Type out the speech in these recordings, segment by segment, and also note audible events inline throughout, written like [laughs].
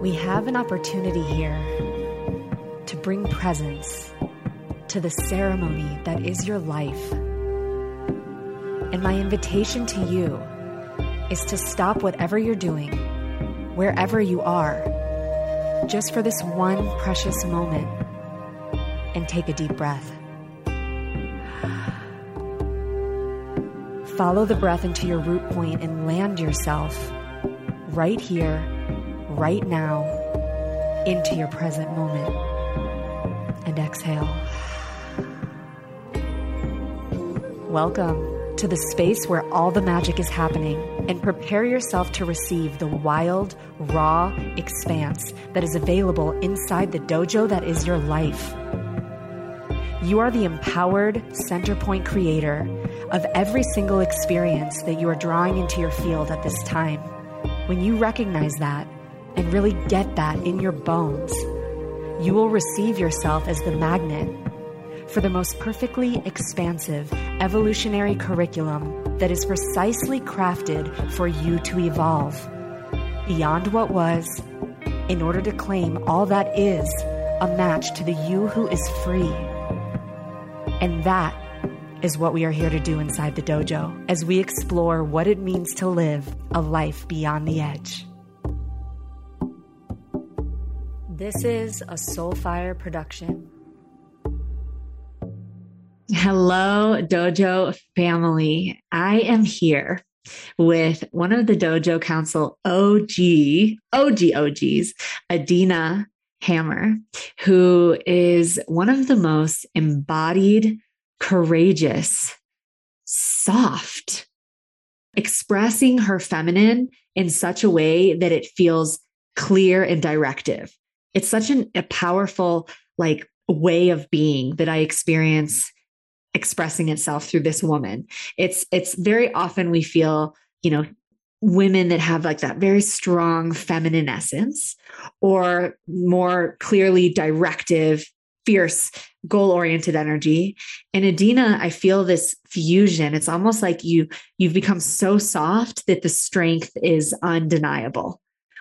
We have an opportunity here to bring presence to the ceremony that is your life. And my invitation to you is to stop whatever you're doing, wherever you are, just for this one precious moment and take a deep breath. Follow the breath into your root point and land yourself right here, right now, into your present moment. And exhale. Welcome to the space where all the magic is happening, and prepare yourself to receive the wild, raw expanse that is available inside the dojo that is your life. You are the empowered center point creator of every single experience that you are drawing into your field at this time. When you recognize that and really get that in your bones, you will receive yourself as the magnet for the most perfectly expansive evolutionary curriculum that is precisely crafted for you to evolve beyond what was in order to claim all that is a match to the you who is free. And that is what we are here to do inside the dojo as we explore what it means to live a life beyond the edge. This is a Soulfire production. Hello, Dojo family. I am here with one of the Dojo Council OG, OG OGs, Adeenah Hammer, who is one of the most embodied, courageous, soft, expressing her feminine in such a way that it feels clear and directive. It's such an, a powerful, like, way of being that I experience expressing itself through this woman. It's it's very often we feel, you know, women that have like that very strong feminine essence or more clearly directive fierce goal oriented energy. And Adeenah i feel this fusion. It's almost like you you've become so soft that the strength is undeniable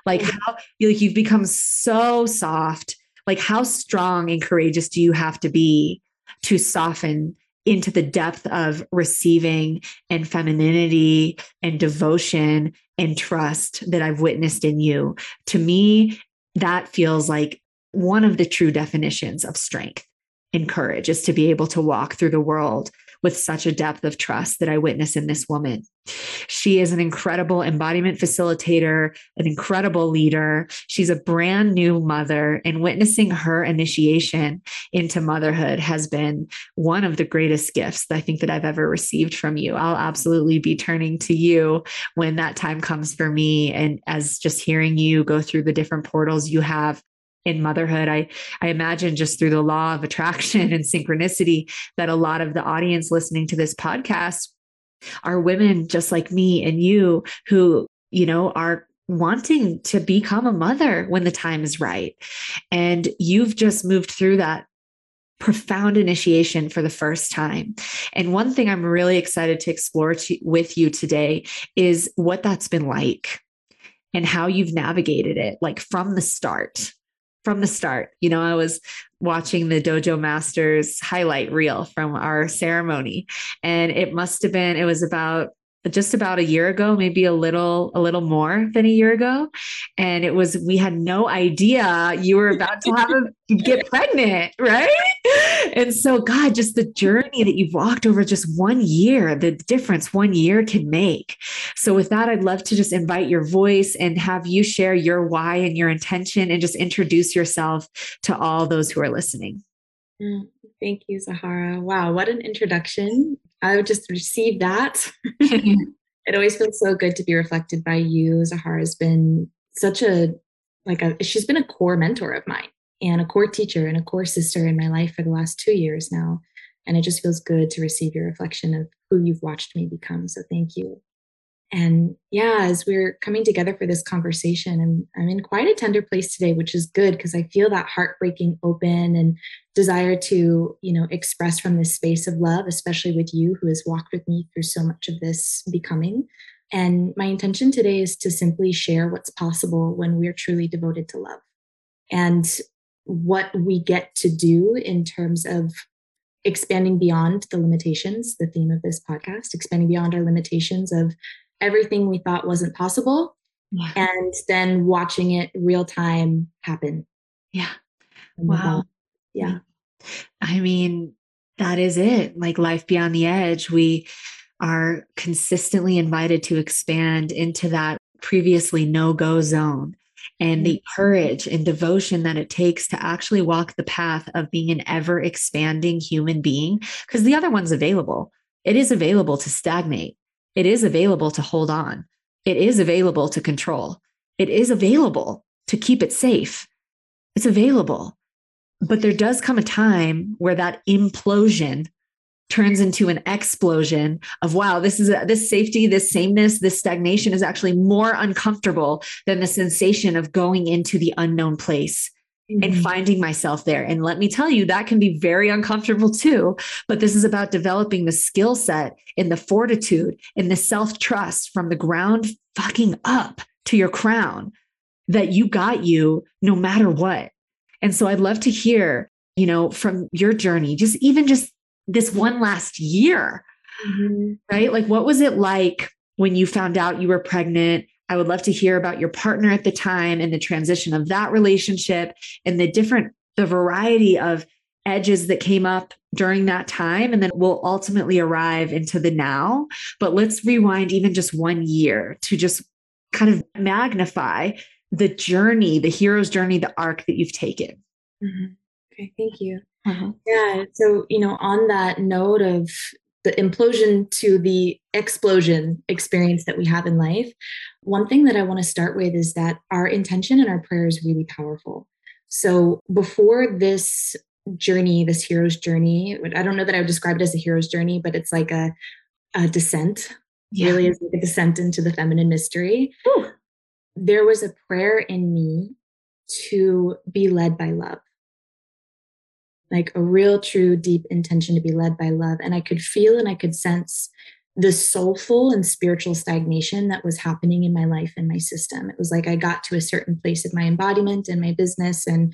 like how you like you've become so soft like how strong and courageous do you have to be to soften into the depth of receiving and femininity and devotion and trust that I've witnessed in you. To me, that feels like one of the true definitions of strength and courage is to be able to walk through the world with such a depth of trust that I witness in this woman. She is an incredible embodiment facilitator, an incredible leader. She's a brand new mother, and witnessing her initiation into motherhood has been one of the greatest gifts that I think that I've ever received from you. I'll absolutely be turning to you when that time comes for me. And as just hearing you go through the different portals you have in motherhood i i imagine just through the law of attraction and synchronicity that a lot of the audience listening to this podcast are women just like me and you who you know are wanting to become a mother when the time is right and you've just moved through that profound initiation for the first time. And one thing I'm really excited to explore to, with you today is what that's been like and how you've navigated it, like from the start from the start. You know, I was watching the Dojo Masters highlight reel from our ceremony, and it must have been, it was about just about a year ago maybe a little a little more than a year ago and it was we had no idea you were about to have a get pregnant right and so god just the journey that you've walked over just one year the difference one year can make so with that i'd love to just invite your voice and have you share your why and your intention and just introduce yourself to all those who are listening mm, Thank you, Zahara. Wow, what an introduction. I would just receive that. [laughs] [laughs] it always feels so good to be reflected by you. Zahara has been such a like a she's been a core mentor of mine and a core teacher and a core sister in my life for the last two years now. And it just feels good to receive your reflection of who you've watched me become. So thank you. And yeah, as we're coming together for this conversation, I'm, I'm in quite a tender place today, which is good because I feel that heartbreaking open and desire to, you know, express from this space of love, especially with you who has walked with me through so much of this becoming. And my intention today is to simply share what's possible when we're truly devoted to love and what we get to do in terms of expanding beyond the limitations, the theme of this podcast, expanding beyond our limitations of everything we thought wasn't possible yeah. and then watching it real time happen. Yeah. Oh wow. Yeah. I mean, that is it. Like life beyond the edge, we are consistently invited to expand into that previously no go zone and the courage and devotion that it takes to actually walk the path of being an ever expanding human being because the other one's available. It is available to stagnate. It is available to hold on. It is available to control. It is available to keep it safe. It's available. But there does come a time where that implosion turns into an explosion of wow this is a, this safety this sameness this stagnation is actually more uncomfortable than the sensation of going into the unknown place mm-hmm. and finding myself there and let me tell you that can be very uncomfortable too but this is about developing the skill set and the fortitude and the self-trust from the ground fucking up to your crown that you got you no matter what and so i'd love to hear you know from your journey just even just this one last year, mm-hmm. right? Like, what was it like when you found out you were pregnant? I would love to hear about your partner at the time and the transition of that relationship and the different, the variety of edges that came up during that time. And then we'll ultimately arrive into the now. But let's rewind even just one year to just kind of magnify the journey, the hero's journey, the arc that you've taken. Mm-hmm. Okay, thank you. Uh-huh. Yeah. So, you know, on that note of the implosion to the explosion experience that we have in life, one thing that I want to start with is that our intention and our prayer is really powerful. So, before this journey, this hero's journey, I don't know that I would describe it as a hero's journey, but it's like a, a descent, yeah. really is like a descent into the feminine mystery. Whew. There was a prayer in me to be led by love like a real, true, deep intention to be led by love. And I could feel and I could sense the soulful and spiritual stagnation that was happening in my life and my system. It was like I got to a certain place of my embodiment and my business and,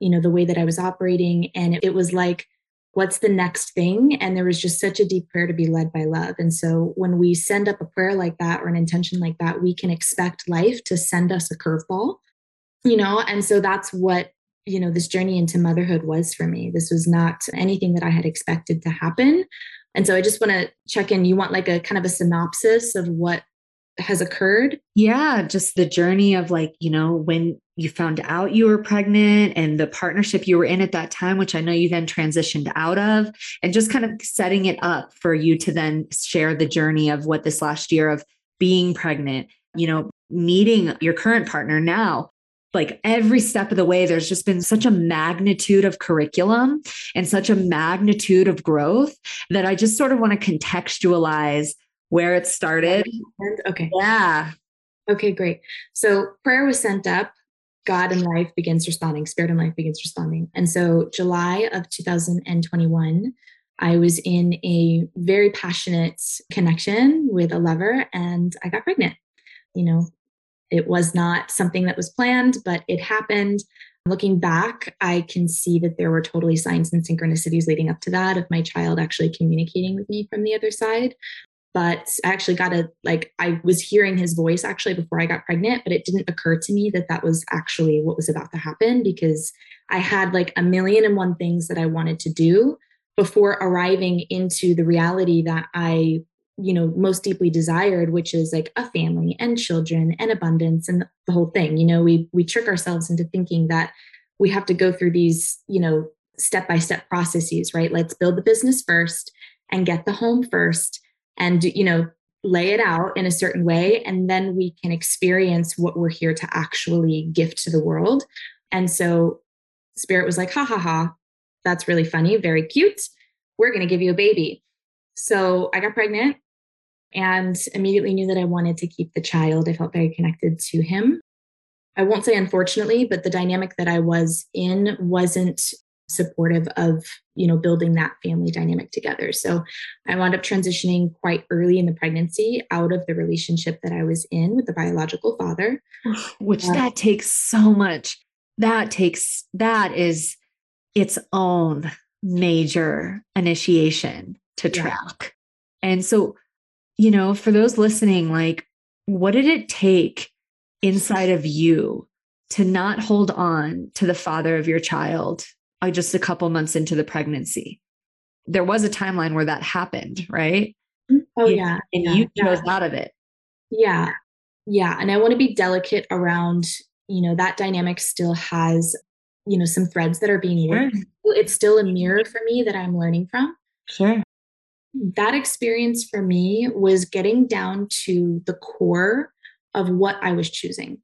you know, the way that I was operating. And it, was like, what's the next thing? And there was just such a deep prayer to be led by love. And so when we send up a prayer like that or an intention like that, we can expect life to send us a curveball, you know? And so that's what you know this journey into motherhood was for me this was not anything that i had expected to happen and so i just want to check in you want like a kind of a synopsis of what has occurred? Yeah just the journey of like you know when you found out you were pregnant and the partnership you were in at that time which i know you then transitioned out of and just kind of setting it up for you to then share the journey of what this last year of being pregnant you know meeting your current partner now like every step of the way, there's just been such a magnitude of curriculum and such a magnitude of growth that I just sort of want to contextualize where it started. Okay. Yeah. Okay, great. So prayer was sent up. God and life begins responding. Spirit and life begins responding. And so, July of 2021, I was in a very passionate connection with a lover and I got pregnant. You know, it was not something that was planned, but it happened. Looking back, I can see that there were totally signs and synchronicities leading up to that of my child actually communicating with me from the other side. But I actually got a, like, I was hearing his voice actually before I got pregnant, but it didn't occur to me that that was actually what was about to happen because I had like a million and one things that I wanted to do before arriving into the reality that I you know most deeply desired which is like a family and children and abundance and the whole thing you know we we trick ourselves into thinking that we have to go through these you know step by step processes right? Let's build the business first and get the home first and you know lay it out in a certain way and then we can experience what we're here to actually gift to the world. And so spirit was like ha ha ha. That's really funny very cute. We're going to give you a baby. So I got pregnant and immediately knew that I wanted to keep the child. I felt very connected to him. I won't say unfortunately, but the dynamic that I was in wasn't supportive of you know building that family dynamic together so i wound up transitioning quite early in the pregnancy out of the relationship that i was in with the biological father [sighs] which uh, that takes so much that takes that is its own major initiation to track yeah. and so you know for those listening like what did it take inside of you to not hold on to the father of your child uh, just a couple months into the pregnancy. There was a timeline where that happened, right? Oh, yeah. And yeah, you chose yeah. out of it. Yeah. Yeah. And I want to be delicate around, you know, that dynamic still has, you know, some threads that are being worked. Sure. It's still a mirror for me that I'm learning from. Sure. That experience for me was getting down to the core of what I was choosing.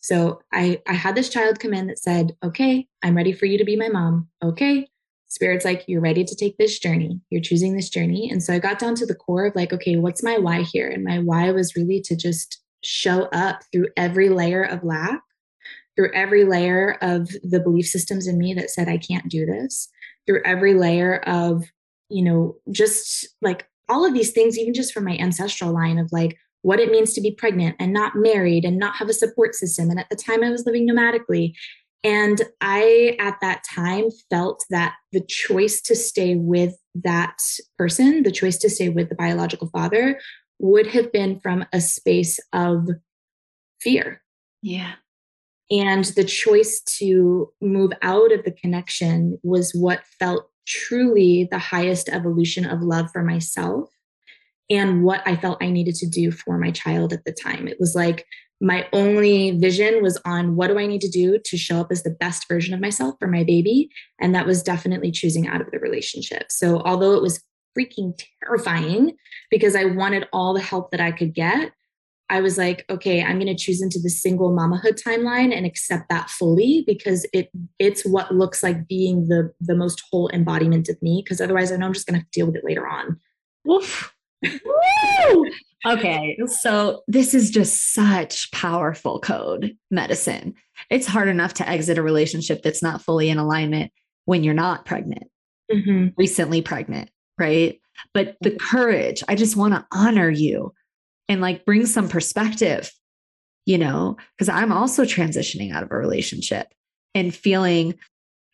So I, I had this child come in that said, okay, I'm ready for you to be my mom. Okay. Spirit's like, you're ready to take this journey. You're choosing this journey. And so I got down to the core of like, okay, what's my why here? And my why was really to just show up through every layer of lack, through every layer of the belief systems in me that said, I can't do this, through every layer of, you know, just like all of these things, even just from my ancestral line of like, what it means to be pregnant and not married and not have a support system. And at the time, I was living nomadically. And I, at that time, felt that the choice to stay with that person, the choice to stay with the biological father, would have been from a space of fear. Yeah. And the choice to move out of the connection was what felt truly the highest evolution of love for myself and what I felt I needed to do for my child at the time. It was like my only vision was on what do I need to do to show up as the best version of myself for my baby. And that was definitely choosing out of the relationship. So, although it was freaking terrifying because I wanted all the help that I could get, I was like, okay, I'm going to choose into the single mamahood timeline and accept that fully because it it's what looks like being the the most whole embodiment of me. Because otherwise, I know I'm just going to deal with it later on. Oof. okay, so this is just such powerful code medicine. It's hard enough to exit a relationship that's not fully in alignment when you're not pregnant, mm-hmm. recently pregnant, right? But the courage, I just want to honor you and like bring some perspective, you know, because I'm also transitioning out of a relationship and feeling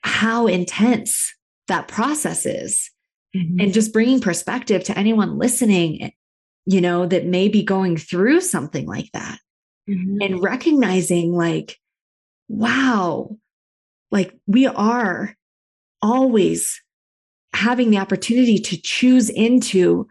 how intense that process is mm-hmm. and just bringing perspective to anyone listening, you know, that may be going through something like that mm-hmm. and recognizing, like, wow, like we are always having the opportunity to choose into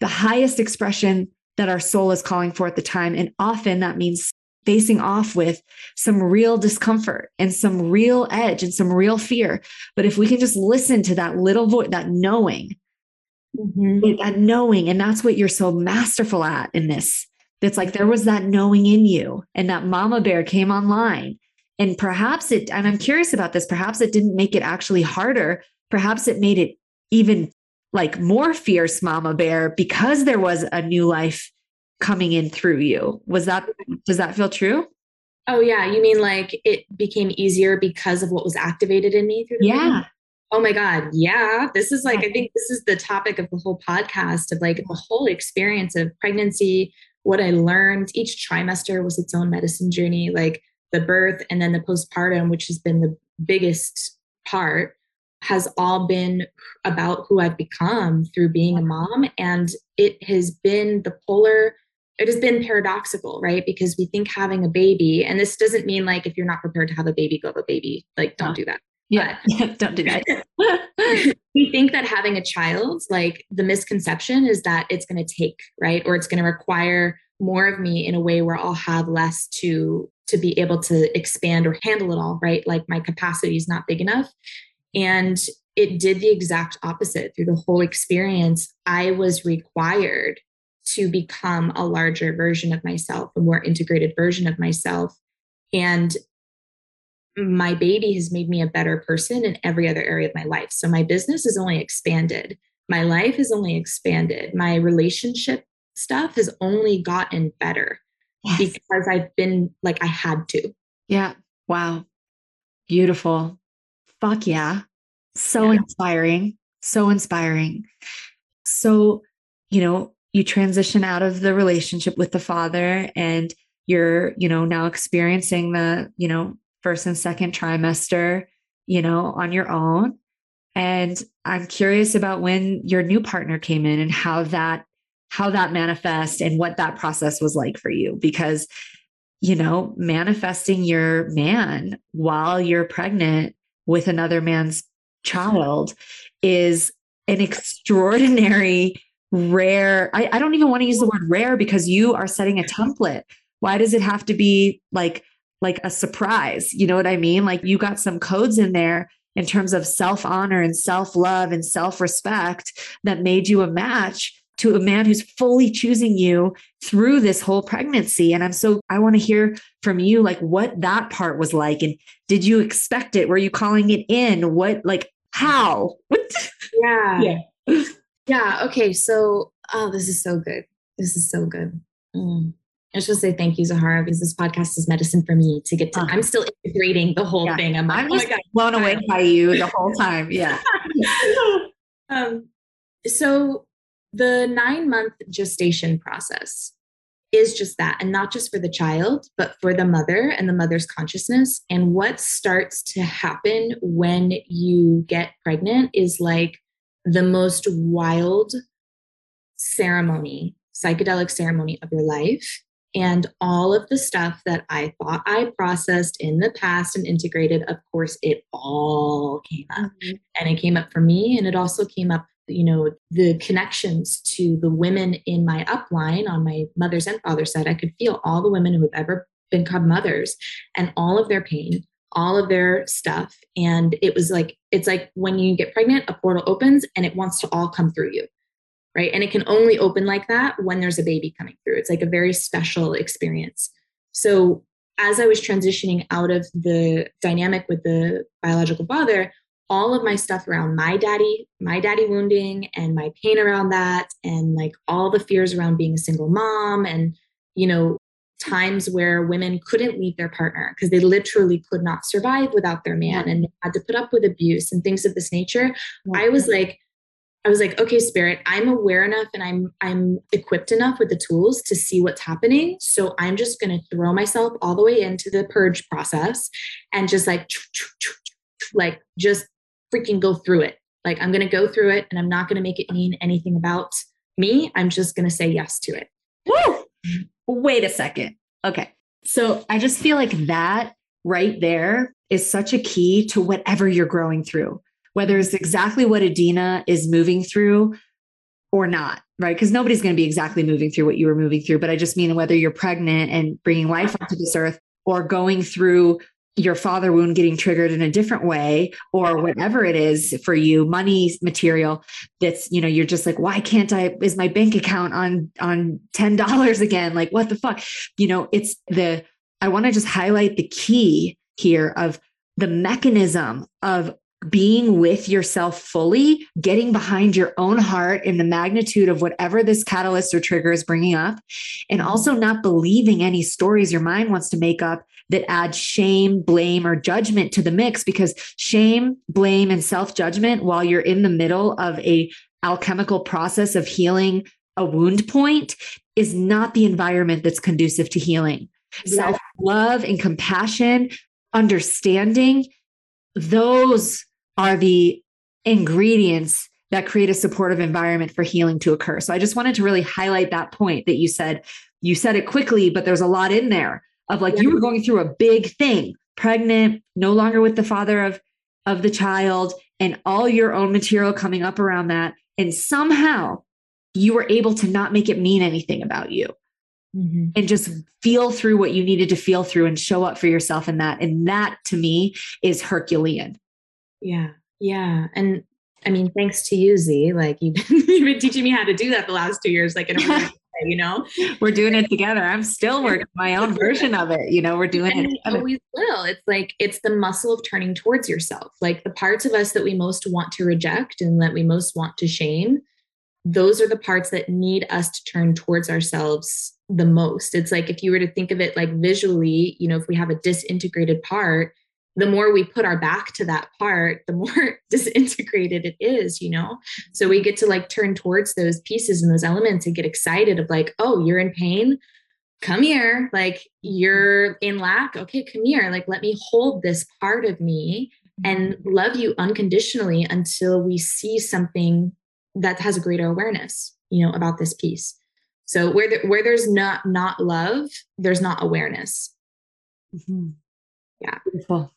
the highest expression that our soul is calling for at the time. And often that means facing off with some real discomfort and some real edge and some real fear. But if we can just listen to that little voice, that knowing, mm-hmm. that knowing, and that's what you're so masterful at in this. It's like there was that knowing in you, and that mama bear came online. And perhaps it, and I'm curious about this, perhaps it didn't make it actually harder. Perhaps it made it even like more fierce mama bear because there was a new life coming in through you. Was that does that feel true? Oh yeah, you mean like it became easier because of what was activated in me through the Yeah. Oh my god, yeah. This is like I think this is the topic of the whole podcast of like the whole experience of pregnancy, what I learned. Each trimester was its own medicine journey, like the birth and then the postpartum, which has been the biggest part has all been about who I've become through being a mom. And it has been the polar it has been paradoxical, right? Because we think having a baby, and this doesn't mean like if you're not prepared to have a baby, go have a baby. Like, don't do that. Yeah, [laughs] don't do that. [laughs] we think that having a child, like the misconception is that it's going to take, right? Or it's going to require more of me in a way where I'll have less to to be able to expand or handle it all, right? Like my capacity is not big enough. And it did the exact opposite through the whole experience. I was required to become a larger version of myself, a more integrated version of myself. And my baby has made me a better person in every other area of my life. So my business has only expanded. My life has only expanded. My relationship stuff has only gotten better yes. because I've been like I had to. Yeah. Wow. Beautiful. Fuck yeah. So yeah. inspiring. So inspiring. So, you know, you transition out of the relationship with the father and you're, you know, now experiencing the, you know, first and second trimester, you know, on your own. And I'm curious about when your new partner came in and how that how that manifest and what that process was like for you because you know manifesting your man while you're pregnant with another man's child is an extraordinary rare I, I don't even want to use the word rare because you are setting a template. Why does it have to be like like a surprise? You know what i mean? Like you got some codes in there in terms of self honor and self love and self respect that made you a match to a man who's fully choosing you through this whole pregnancy. And I'm so, I want to hear from you, like what that part was like. And did you expect it? Were you calling it in? What, like, how? [laughs] yeah. Yeah. Yeah. Okay. So, oh, this is so good. This is so good. Mm. I just want to say thank you, Zahara, because this podcast is medicine for me to get to. Uh-huh. I'm still integrating the whole yeah. thing. I'm, like, I'm oh just blown away by you the whole time. Yeah. [laughs] um, so the nine month gestation process is just that, and not just for the child, but for the mother and the mother's consciousness. And what starts to happen when you get pregnant is like the most wild ceremony, psychedelic ceremony of your life and all of the stuff that I thought I processed in the past and integrated, of course, it all came up. Mm-hmm. And it came up for me. And it also came up, you know, the connections to the women in my upline on my mother's and father's side. I could feel all the women who have ever become mothers and all of their pain, all of their stuff. And it was like, it's like when you get pregnant, a portal opens and it wants to all come through you right? And it can only open like that when there's a baby coming through. It's like a very special experience. So as I was transitioning out of the dynamic with the biological father, all of my stuff around my daddy, my daddy wounding and my pain around that, and like all the fears around being a single mom, and, you know, times where women couldn't leave their partner because they literally could not survive without their man and they had to put up with abuse and things of this nature. I was like, I was like, okay, spirit, I'm aware enough and I'm I'm equipped enough with the tools to see what's happening. So I'm just going to throw myself all the way into the purge process and just like like just freaking go through it. Like I'm going to go through it and I'm not going to make it mean anything about me. I'm just going to say yes to it. Woo! Wait a second. Okay. So I just feel like that right there is such a key to whatever you're growing through whether it's exactly what Adeenah is moving through or not, right? Because nobody's going to be exactly moving through what you were moving through. But I just mean whether you're pregnant and bringing life onto this earth or going through your father wound getting triggered in a different way or whatever it is for you money material that's you know you're just like why can't i is my bank account on on $10 again? Like what the fuck? You know it's the i want to just highlight the key here of the mechanism of being with yourself fully, getting behind your own heart in the magnitude of whatever this catalyst or trigger is bringing up, and also not believing any stories your mind wants to make up that add shame, blame, or judgment to the mix because shame, blame, and self judgment while you're in the middle of a alchemical process of healing a wound point is not the environment that's conducive to healing. Self love and compassion, understanding, those are the ingredients that create a supportive environment for healing to occur. So I just wanted to really highlight that point that you said. You said it quickly, but there's a lot in there of like yeah. you were going through a big thing, pregnant, no longer with the father of of the child and all your own material coming up around that and somehow you were able to not make it mean anything about you. Mm-hmm. And just feel through what you needed to feel through and show up for yourself in that. And that to me is Herculean. Yeah. Yeah. And I mean, thanks to you, Z, like you've been, [laughs] you've been teaching me how to do that the last two years, like in a you know, we're doing it together. I'm still working my own version of it. You know, we're doing and it. Together. always will. It's like, it's the muscle of turning towards yourself. Like the parts of us that we most want to reject and that we most want to shame, those are the parts that need us to turn towards ourselves the most. It's like if you were to think of it like visually, you know, if we have a disintegrated part, the more we put our back to that part, the more [laughs] disintegrated it is, you know? So we get to like turn towards those pieces and those elements and get excited of like, oh, you're in pain. Come here. Like you're in lack. Okay, come here. Like let me hold this part of me and love you unconditionally until we see something that has a greater awareness, you know, about this piece. So where there, where there's not not love, there's not awareness. Mm-hmm. Yeah. Beautiful.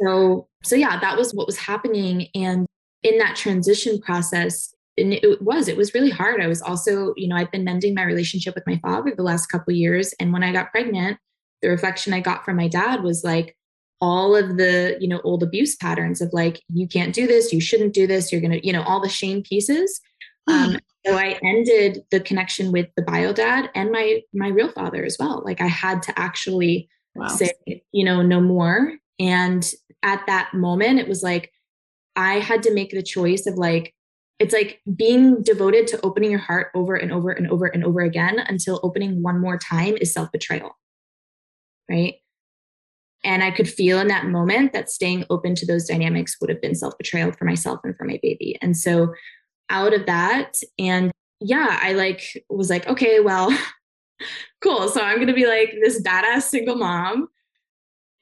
So, so yeah, that was what was happening. And in that transition process, and it was, it was really hard. I was also, you know, I've been mending my relationship with my father the last couple years. And when I got pregnant, the reflection I got from my dad was like all of the, you know, old abuse patterns of like, you can't do this, you shouldn't do this, you're gonna, you know, all the shame pieces. Um, so I ended the connection with the bio dad and my my real father as well. Like I had to actually wow. say, you know, no more. And at that moment, it was like I had to make the choice of like, it's like being devoted to opening your heart over and over and over and over again until opening one more time is self betrayal. Right. And I could feel in that moment that staying open to those dynamics would have been self betrayal for myself and for my baby. And so out of that, and yeah, I like was like, okay, well, [laughs] cool. So I'm going to be like this badass single mom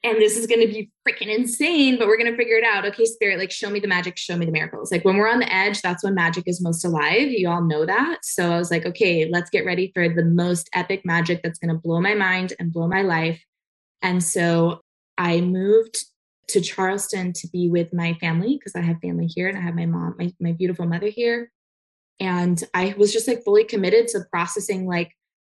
and this is going to be freaking insane, but we're going to figure it out. Okay, spirit, like show me the magic, show me the miracles. Like when we're on the edge, that's when magic is most alive. You all know that. So I was like, okay, let's get ready for the most epic magic that's going to blow my mind and blow my life. And so I moved to Charleston to be with my family because I have family here and I have my mom, my, my beautiful mother here. And I was just like fully committed to processing like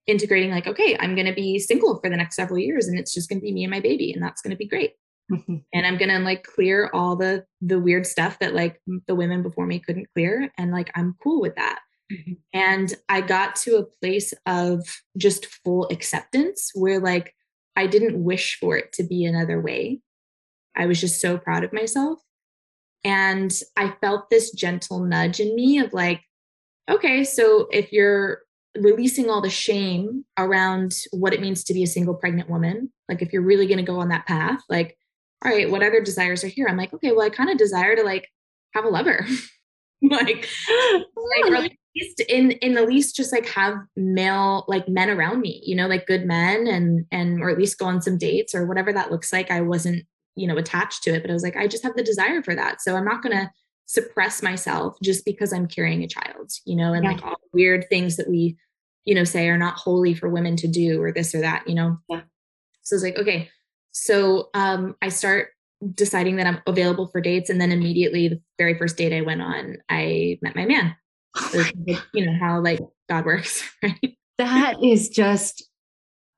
integrating like okay i'm going to be single for the next several years and it's just going to be me and my baby and that's going to be great mm-hmm. and i'm going to like clear all the the weird stuff that like the women before me couldn't clear and like i'm cool with that mm-hmm. and i got to a place of just full acceptance where like i didn't wish for it to be another way i was just so proud of myself and i felt this gentle nudge in me of like okay so if you're releasing all the shame around what it means to be a single pregnant woman. Like if you're really going to go on that path, like, all right, what other desires are here? I'm like, okay, well, I kind of desire to like have a lover. [laughs] like, like at [laughs] least in in the least just like have male like men around me, you know, like good men and and or at least go on some dates or whatever that looks like. I wasn't, you know, attached to it, but I was like, I just have the desire for that. So I'm not gonna suppress myself just because I'm carrying a child, you know, and yeah. like all the weird things that we you know, say are not holy for women to do or this or that, you know? Yeah. So it's like, okay. So um, I start deciding that I'm available for dates. And then immediately the very first date I went on, I met my man. So, you know, how like God works, [laughs] right? That is just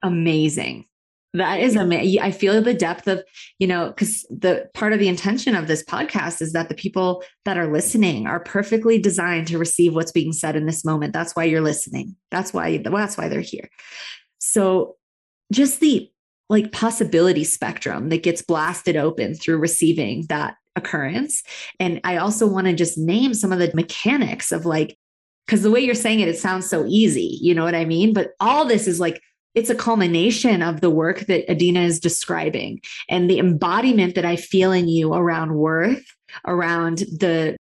amazing. That is amazing. I feel the depth of, you know, because the part of the intention of this podcast is that the people that are listening are perfectly designed to receive what's being said in this moment. That's why you're listening. That's why that's why they're here. So just the like possibility spectrum that gets blasted open through receiving that occurrence. And I also want to just name some of the mechanics of like, because the way you're saying it, it sounds so easy. You know what I mean? But all this is like it's a culmination of the work that Adeenah is describing and the embodiment that I feel in you around worth, around the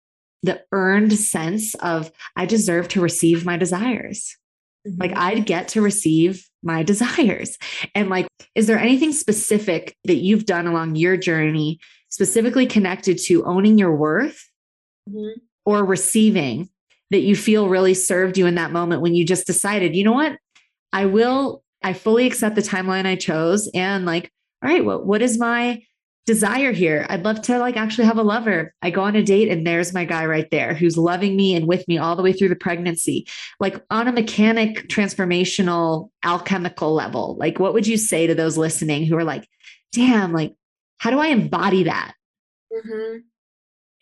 the earned sense of I deserve to receive my desires. Mm-hmm. Like I'd get to receive my desires. And like, is there anything specific that you've done along your journey, specifically connected to owning your worth mm-hmm. or receiving that you feel really served you in that moment when you just decided, you know what? I will I fully accept the timeline I chose and like, all right, well, what is my desire here? I'd love to like actually have a lover. I go on a date and there's my guy right there who's loving me and with me all the way through the pregnancy. Like on a mechanic transformational alchemical level. Like what would you say to those listening who are like, damn, like how do I embody that? Mm-hmm.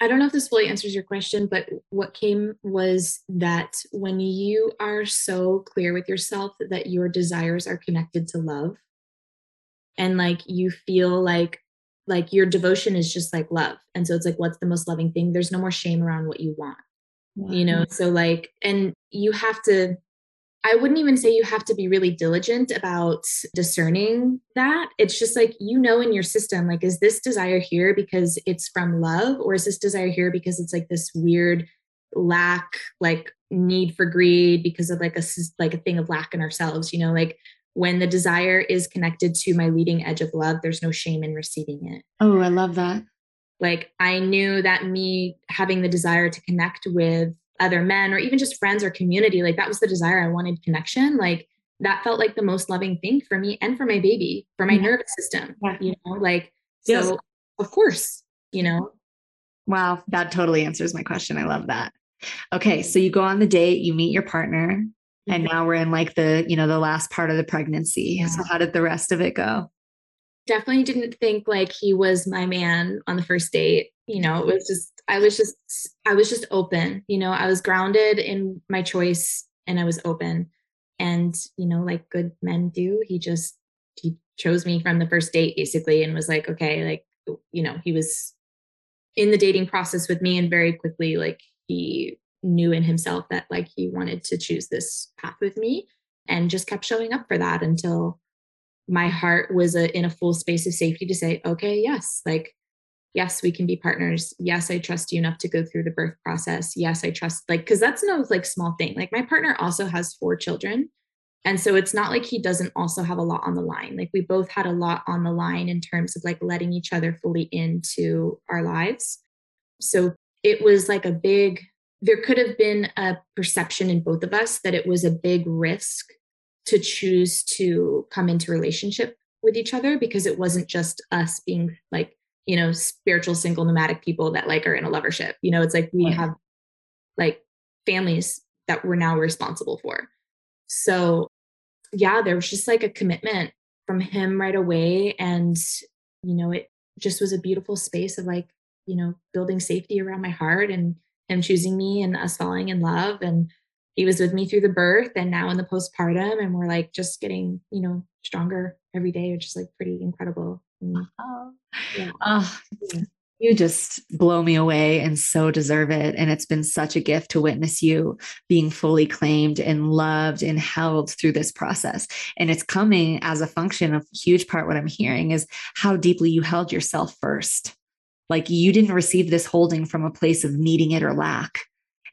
I don't know if this fully answers your question, but what came was that when you are so clear with yourself that your desires are connected to love and like you feel like like your devotion is just like love. And so it's like what's the most loving thing? There's no more shame around what you want. Wow. You know, so like and you have to I wouldn't even say you have to be really diligent about discerning that. It's just like, you know, in your system, like, is this desire here because it's from love, or is this desire here because it's like this weird lack, like need for greed because of like a like a thing of lack in ourselves, you know, like when the desire is connected to my leading edge of love, there's no shame in receiving it. Oh, I love that. Like I knew that me having the desire to connect with other men or even just friends or community like that was the desire i wanted connection like that felt like the most loving thing for me and for my baby for my yeah. nervous system yeah. you know like so yes. of course you know wow that totally answers my question i love that okay so you go on the date you meet your partner mm-hmm. and now we're in like the you know the last part of the pregnancy yeah. so how did the rest of it go definitely didn't think like he was my man on the first date you know it was just i was just i was just open you know i was grounded in my choice and i was open. And you know like good men do he just he chose me from the first date basically and was like okay like you know he was in the dating process with me and very quickly like he knew in himself that like he wanted to choose this path with me and just kept showing up for that until my heart was a, in a full space of safety to say okay yes like yes we can be partners. Yes i trust you enough to go through the birth process. Yes i trust like because that's no like small thing. Like my partner also has four children and so it's not like he doesn't also have a lot on the line. Like we both had a lot on the line in terms of like letting each other fully into our lives. So it was like a big there could have been a perception in both of us that it was a big risk to choose to come into relationship with each other because it wasn't just us being like you know, spiritual single nomadic people that like are in a lovership. You know, it's like we have like families that we're now responsible for. So yeah, there was just like a commitment from him right away. And, you know, it just was a beautiful space of like, you know, building safety around my heart and him choosing me and us falling in love. And he was with me through the birth and now in the postpartum. And we're like just getting, you know, stronger every day, which is like pretty incredible. Oh, yeah. oh, you just blow me away and so deserve it. And it's been such a gift to witness you being fully claimed and loved and held through this process. And it's coming as a function of huge part what I'm hearing is how deeply you held yourself first. Like you didn't receive this holding from a place of needing it or lack.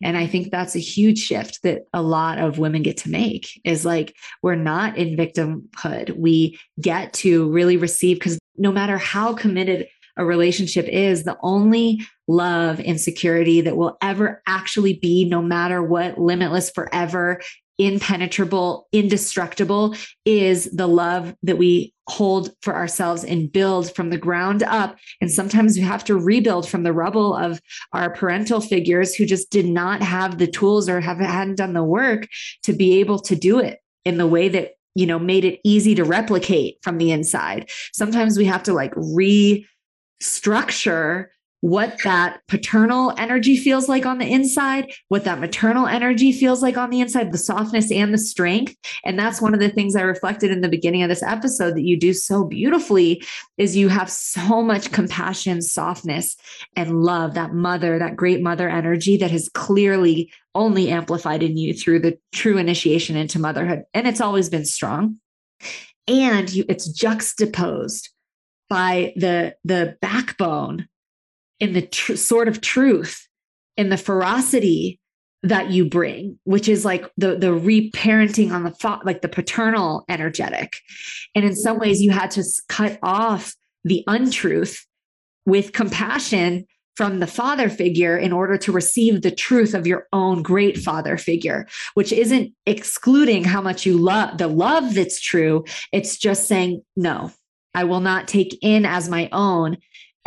And I think that's a huge shift that a lot of women get to make is like, we're not in victimhood. We get to really receive because no matter how committed a relationship is, the only love and security that will ever actually be, no matter what, limitless forever, impenetrable, indestructible, is the love that we hold for ourselves and build from the ground up. And sometimes we have to rebuild from the rubble of our parental figures who just did not have the tools or have hadn't done the work to be able to do it in the way that you know made it easy to replicate from the inside sometimes we have to like restructure what that paternal energy feels like on the inside, what that maternal energy feels like on the inside, the softness and the strength. And that's one of the things I reflected in the beginning of this episode that you do so beautifully is you have so much compassion, softness, and love, that mother, that great mother energy that has clearly only amplified in you through the true initiation into motherhood. And it's always been strong. And you, it's juxtaposed by the, the backbone in the tr- sort of truth in the ferocity that you bring which is like the the reparenting on the thought, like the paternal energetic and in some ways you had to cut off the untruth with compassion from the father figure in order to receive the truth of your own great father figure, which isn't excluding how much you love the love that's true. It's just saying, no, I will not take in as my own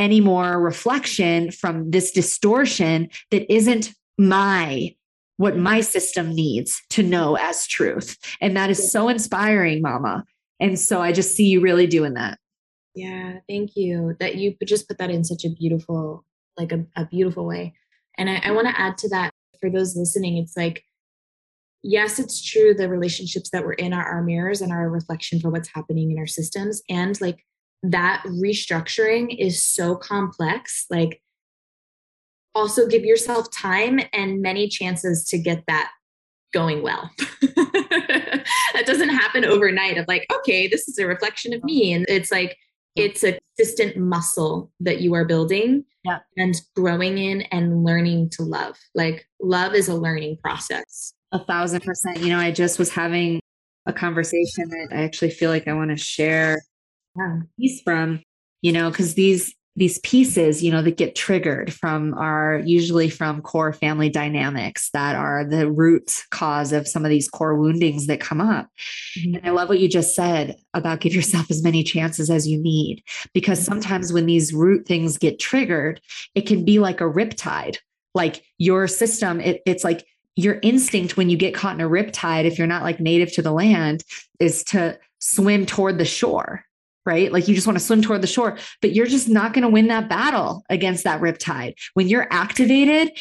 any more reflection from this distortion that isn't my what my system needs to know as truth. And that is so inspiring, mama. And so I just see you really doing that. Yeah, thank you. That you just put that in such a beautiful like a, a beautiful way. And I, I want to add to that for those listening, it's like, yes, it's true. The relationships that we're in are our mirrors and our reflection for what's happening in our systems. And like that restructuring is so complex. Like, also give yourself time and many chances to get that going well. [laughs] that doesn't happen overnight of like, okay, this is a reflection of me. And it's like, it's a consistent muscle that you are building yeah. and growing in and learning to love. Like love is a learning process. A thousand percent. You know, I just was having a conversation that I actually feel like I want to share yeah. piece from, you know, because these these pieces, you know, that get triggered from are usually from core family dynamics that are the root cause of some of these core woundings that come up. Mm-hmm. And I love what you just said about give yourself as many chances as you need, because mm-hmm. sometimes when these root things get triggered, it can be like a riptide. Like your system, it, it's like your instinct when you get caught in a riptide, if you're not like native to the land, is to swim toward the shore right? Like you just want to swim toward the shore, but you're just not going to win that battle against that riptide. When you're activated,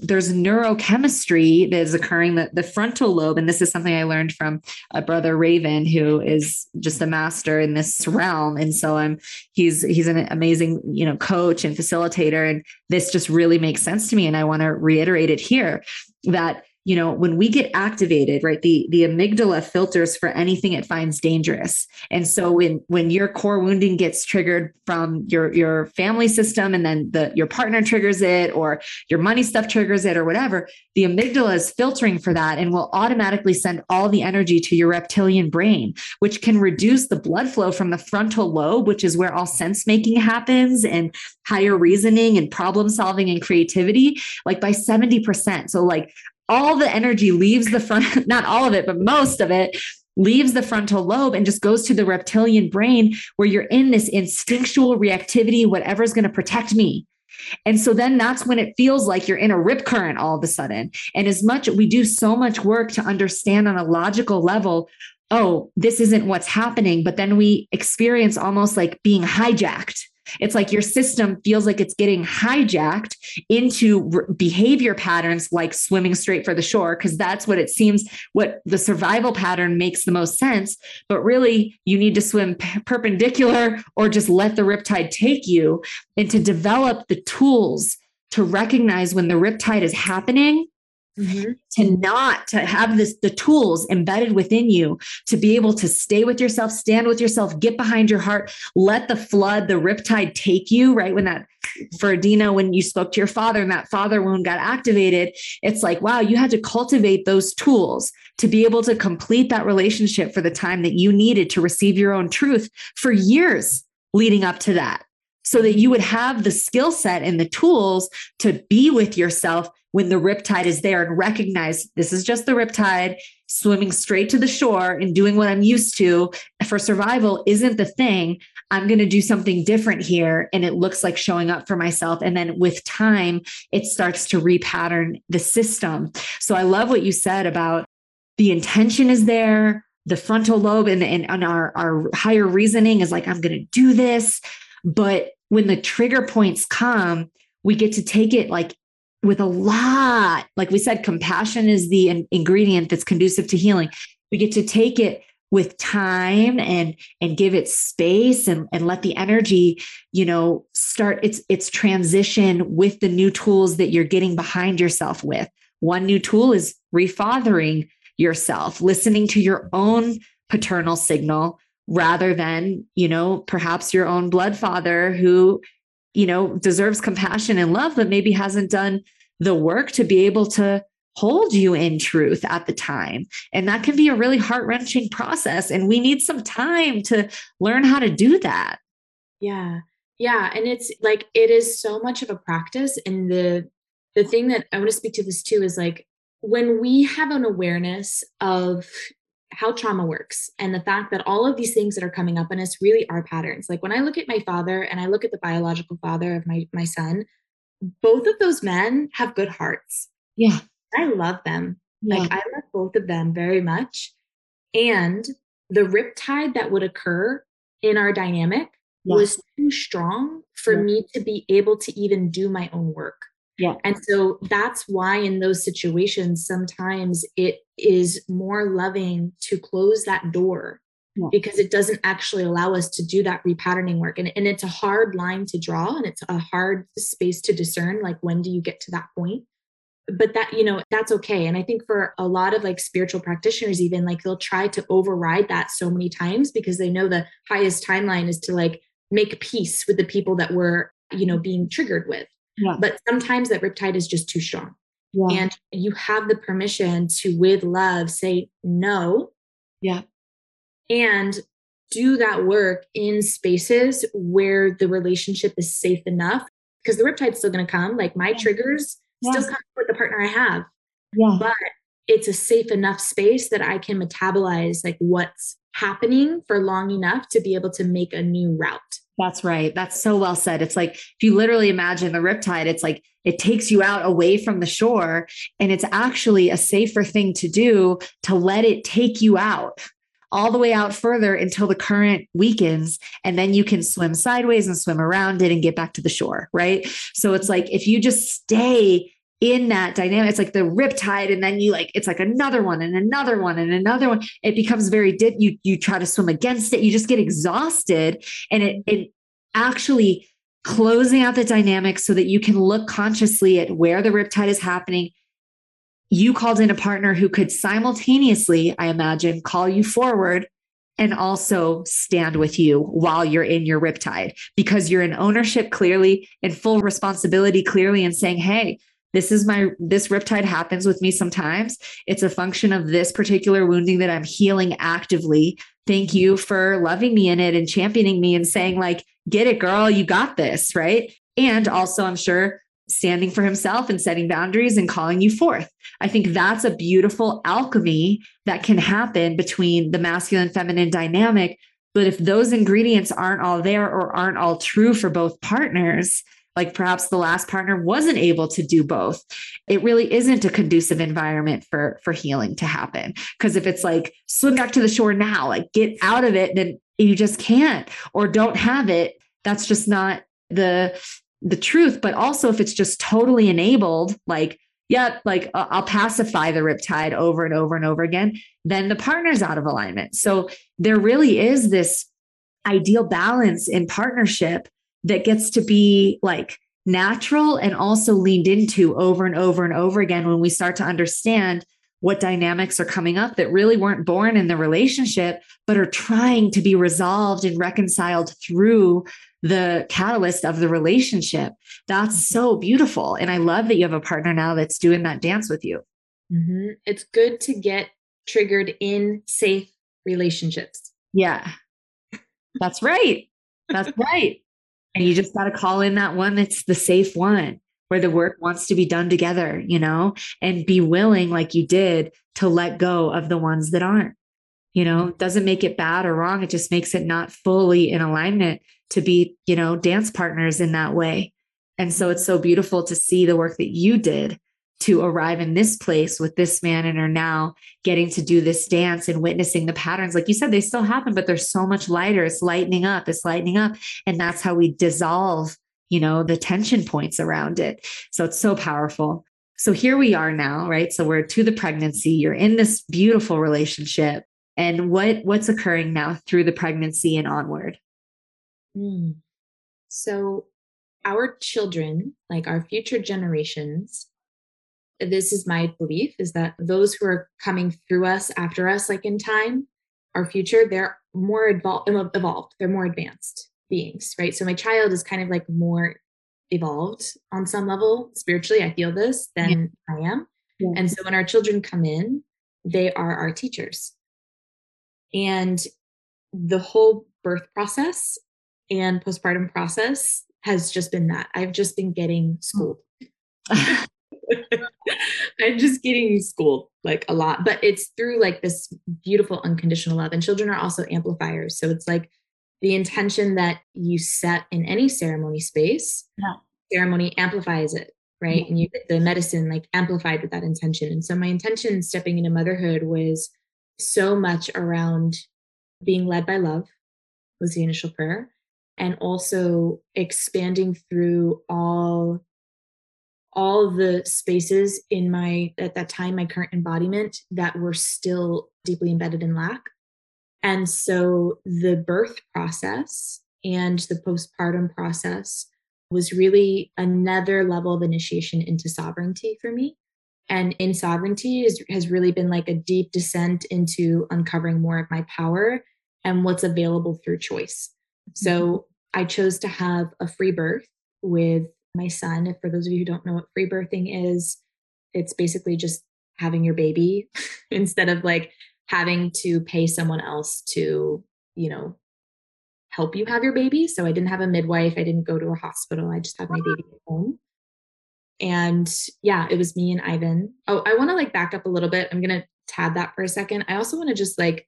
there's neurochemistry that is occurring that the frontal lobe and this is something i learned from a brother raven who is just a master in this realm and so i'm he's he's an amazing you know coach and facilitator and this just really makes sense to me and i want to reiterate it here that you know when we get activated right the the amygdala filters for anything it finds dangerous. And so when when your core wounding gets triggered from your your family system and then the your partner triggers it or your money stuff triggers it or whatever the amygdala is filtering for that and will automatically send all the energy to your reptilian brain which can reduce the blood flow from the frontal lobe which is where all sense making happens and higher reasoning and problem solving and creativity like by 70% so like all the energy leaves the front, [laughs] not all of it, but most of it leaves the frontal lobe and just goes to the reptilian brain where you're in this instinctual reactivity, whatever's going to protect me. And so then that's when it feels like you're in a rip current all of a sudden. And as much we do so much work to understand on a logical level, oh, this isn't what's happening, but then we experience almost like being hijacked it's like your system feels like it's getting hijacked into behavior patterns like swimming straight for the shore, because that's what it seems what the survival pattern makes the most sense. But really, you need to swim p- perpendicular or just let the riptide take you and to develop the tools to recognize when the riptide is happening Mm-hmm. to not to have this the tools embedded within you to be able to stay with yourself stand with yourself get behind your heart let the flood the riptide take you right when that for Adeenah when you spoke to your father and that father wound got activated it's like wow you had to cultivate those tools to be able to complete that relationship for the time that you needed to receive your own truth for years leading up to that so that you would have the skill set and the tools to be with yourself when the riptide is there and recognize this is just the riptide swimming straight to the shore and doing what I'm used to for survival isn't the thing. I'm going to do something different here. And it looks like showing up for myself. And then with time, it starts to repattern the system. So I love what you said about the intention is there, the frontal lobe and, and, and our, our higher reasoning is like, I'm going to do this. But when the trigger points come, we get to take it like with a lot. Like we said, compassion is the in- ingredient that's conducive to healing. We get to take it with time and and give it space and and let the energy you know start its its transition with the new tools that you're getting behind yourself with one new tool is refathering yourself listening to your own paternal signal rather than you know perhaps your own blood father who you know, deserves compassion and love, but maybe hasn't done the work to be able to hold you in truth at the time. And that can be a really heart wrenching process. And we need some time to learn how to do that. Yeah. Yeah. And it's like, it is so much of a practice. And the, the thing that I want to speak to this too is like, when we have an awareness of how trauma works and the fact that all of these things that are coming up in us really are patterns. Like when I look at my father and I look at the biological father of my my son, both of those men have good hearts. Yeah. I love them. Yeah. Like I love both of them very much. And the riptide that would occur in our dynamic yeah. was too strong for yeah. me to be able to even do my own work. Yeah. And so that's why in those situations, sometimes it is more loving to close that door yeah. because it doesn't actually allow us to do that repatterning work. And, and it's a hard line to draw and it's a hard space to discern. Like, when do you get to that point? but that you know that's okay and i think for a lot of like spiritual practitioners even like they'll try to override that so many times because they know the highest timeline is to like make peace with the people that we're you know being triggered with yeah. but sometimes that riptide is just too strong yeah. and you have the permission to with love say no yeah and do that work in spaces where the relationship is safe enough because the riptide's still going to come like my yeah. triggers still come with the partner i have yeah. but it's a safe enough space that i can metabolize like what's happening for long enough to be able to make a new route that's right. That's so well said. It's like if you literally imagine the riptide, it's like it takes you out away from the shore. And it's actually a safer thing to do to let it take you out all the way out further until the current weakens. And then you can swim sideways and swim around it and get back to the shore. Right. So it's like if you just stay in that dynamic, it's like the riptide, and then you like it's like another one and another one and another one. It becomes very dip. You you try to swim against it, you just get exhausted, and it it actually closing out the dynamic so that you can look consciously at where the riptide is happening you called in a partner who could simultaneously, I imagine, call you forward and also stand with you while you're in your riptide because you're in ownership clearly and full responsibility clearly and saying, Hey, this is my this riptide happens with me sometimes it's a function of this particular wounding that i'm healing actively thank you for loving me in it and championing me and saying like get it girl you got this right and also i'm sure standing for himself and setting boundaries and calling you forth. I think that's a beautiful alchemy that can happen between the masculine feminine dynamic. But if those ingredients aren't all there or aren't all true for both partners, like perhaps the last partner wasn't able to do both. It really isn't a conducive environment for for healing to happen. Because if it's like swim back to the shore now like get out of it then you just can't or don't have it. That's just not the the truth, but also if it's just totally enabled, like, yep, like uh, I'll pacify the riptide over and over and over again, then the partner's out of alignment. So there really is this ideal balance in partnership that gets to be like natural and also leaned into over and over and over again when we start to understand what dynamics are coming up that really weren't born in the relationship, but are trying to be resolved and reconciled through the catalyst of the relationship. That's so beautiful. And I love that you have a partner now that's doing that dance with you. Mm-hmm. It's good to get triggered in safe relationships. Yeah. That's right. That's right. And you just got to call in that one that's the safe one where the work wants to be done together, you know, and be willing, like you did, to let go of the ones that aren't. You know, doesn't make it bad or wrong. It just makes it not fully in alignment to be, you know, dance partners in that way. And so it's so beautiful to see the work that you did to arrive in this place with this man and are now getting to do this dance and witnessing the patterns. Like you said, they still happen, but they're so much lighter. It's lightening up, it's lightening up. And that's how we dissolve, you know, the tension points around it. So it's so powerful. So here we are now, right? So we're to the pregnancy. You're in this beautiful relationship. And what what's occurring now through the pregnancy and onward? Mm. So, our children, like our future generations, this is my belief is that those who are coming through us after us, like in time, our future, they're more evolved, evolved, they're more advanced beings, right? So, my child is kind of like more evolved on some level spiritually. I feel this than yeah. I am. Yeah. And so, when our children come in, they are our teachers. And the whole birth process and postpartum process has just been that. I've just been getting hmm. schooled. [laughs] [laughs] I'm just getting schooled like a lot, but it's through like this beautiful unconditional love. And children are also amplifiers. So it's like the intention that you set in any ceremony space, yeah. ceremony amplifies it, right? Yeah. And you get the medicine like amplified with that intention. And so my intention stepping into motherhood was so much around being led by love was the initial prayer and also expanding through all all of the spaces in my at that time my current embodiment that were still deeply embedded in lack and so the birth process and the postpartum process was really another level of initiation into sovereignty for me and in sovereignty is, has really been like a deep descent into uncovering more of my power and what's available through choice. So mm-hmm. I chose to have a free birth with my son. For those of you who don't know what free birthing is, it's basically just having your baby [laughs] instead of like having to pay someone else to, you know, help you have your baby. So I didn't have a midwife. I didn't go to a hospital. I just had my baby at home. And yeah, it was me and Ivan. Oh, I want to like back up a little bit. I'm going to tab that for a second. I also want to just like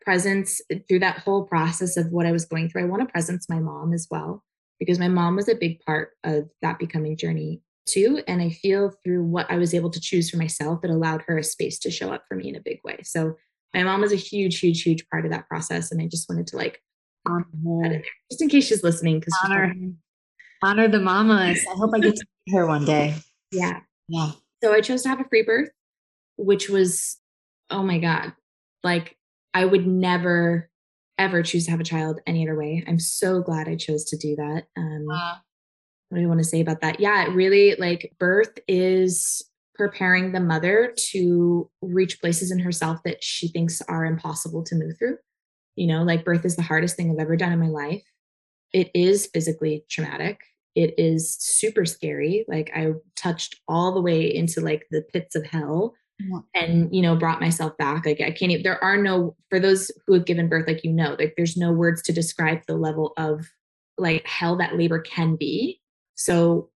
presence through that whole process of what I was going through. I want to presence my mom as well, because my mom was a big part of that becoming journey too. And I feel through what I was able to choose for myself, it allowed her a space to show up for me in a big way. So my mom was a huge, huge, huge part of that process. And I just wanted to like honor in just in case she's listening. Because honor, honor the mamas. I hope I get to meet her one day. Yeah. Yeah. So I chose to have a free birth, which was, oh my God, like I would never ever choose to have a child any other way. I'm so glad I chose to do that. Um, uh, what do you want to say about that? Yeah, it really like birth is preparing the mother to reach places in herself that she thinks are impossible to move through. You know, like birth is the hardest thing I've ever done in my life. It is physically traumatic. It is super scary. Like I touched all the way into like the pits of hell and you know brought myself back like i can't even there are no for those who have given birth like you know like there's no words to describe the level of like hell that labor can be. So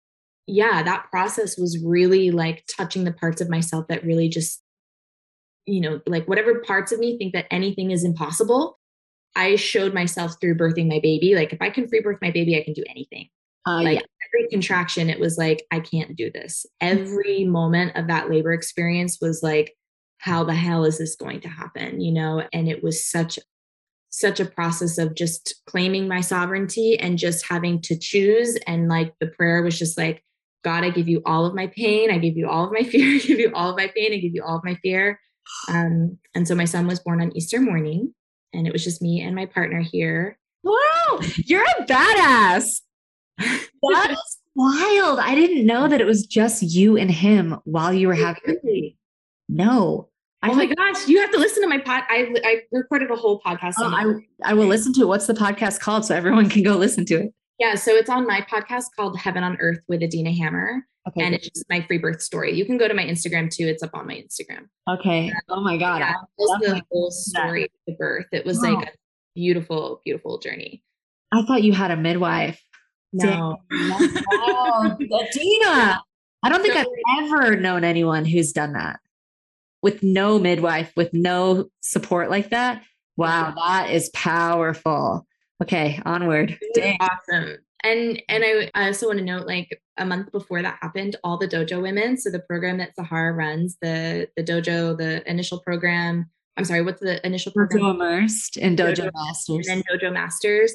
yeah that process was really like touching the parts of myself that really just you know like whatever parts of me think that anything is impossible i showed myself through birthing my baby. Like if i can free birth my baby i can do anything uh, like yeah. every contraction, it was like, I can't do this. Every moment of that labor experience was like, how the hell is this going to happen? You know, and it was such such a process of just claiming my sovereignty and just having to choose. And like the prayer was just like, God, I give you all of my pain. I give you all of my [laughs] fear. I give you all of my pain. I give you all of my fear. Um, and so my son was born on Easter morning, and it was just me and my partner here. Wow, you're a badass. That's [laughs] wild. I didn't know that it was just you and him while you were having. No. Oh my gosh, you have to listen to my pod. I, I recorded a whole podcast. Oh, I, I will listen to it. What's the podcast called so everyone can go listen to it? Yeah, so it's on my podcast called Heaven on Earth with Adeenah Hammer. Okay. And it's just my free birth story. You can go to my Instagram too. It's up on my Instagram. Okay. Oh my God. Yeah, the whole story of the birth. It was like a beautiful, beautiful journey. I thought you had a midwife. No. wow. Adeenah. I don't think I've ever known anyone who's done that with no midwife, with no support like that. Wow, that is powerful. Okay, onward. Awesome. And and I, I also want to note, like a month before that happened, all the dojo women. So the program that Zahara runs, the the dojo, the initial program. I'm sorry, what's the initial program? Dojo immersed and dojo, dojo masters. And then dojo masters.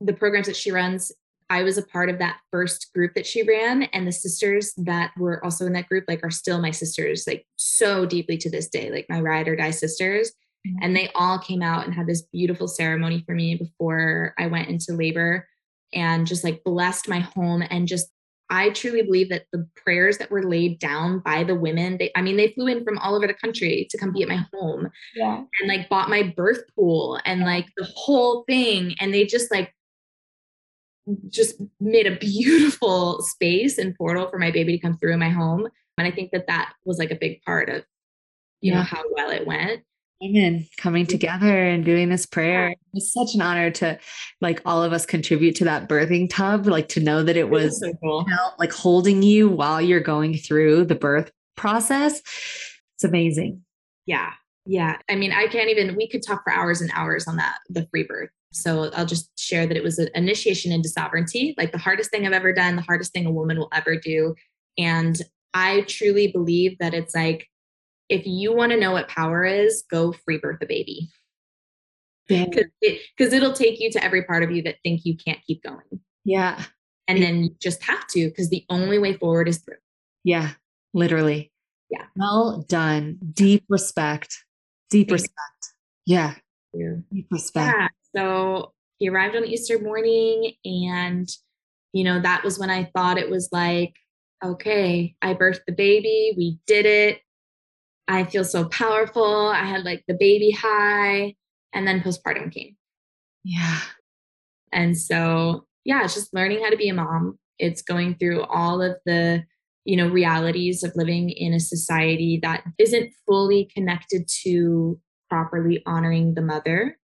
The programs that she runs, I was a part of that first group that she ran, and the sisters that were also in that group, like, are still my sisters, like, so deeply to this day, like my ride or die sisters. Mm-hmm. And they all came out and had this beautiful ceremony for me before I went into labor and just like blessed my home. And just, I truly believe that the prayers that were laid down by the women, they, I mean, they flew in from all over the country to come be at my home yeah. and like bought my birth pool and like the whole thing. And they just like just made a beautiful [laughs] space and portal for my baby to come through in my home. And I think that that was like a big part of, you yeah. know, how well it went. Amen. Coming together and doing this prayer. It's such an honor to like all of us contribute to that birthing tub, like to know that it was so cool. you know, like holding you while you're going through the birth process. It's amazing. Yeah. Yeah. I mean, I can't even, we could talk for hours and hours on that, the free birth so I'll just share that it was an initiation into sovereignty, like the hardest thing I've ever done, the hardest thing a woman will ever do. And I truly believe that it's like, if you want to know what power is, go free birth a baby. Because it, it'll take you to every part of you that think you can't keep going. Yeah. And then you just have to, because the only way forward is through. Yeah, literally. Yeah. Well done. Deep respect. Deep respect. You. Yeah. Respect. Yeah. So he arrived on Easter morning, and you know, that was when I thought it was like, okay, I birthed the baby, we did it. I feel so powerful. I had like the baby high, and then postpartum came. Yeah. And so, yeah, it's just learning how to be a mom. It's going through all of the, you know, realities of living in a society that isn't fully connected to properly honoring the mother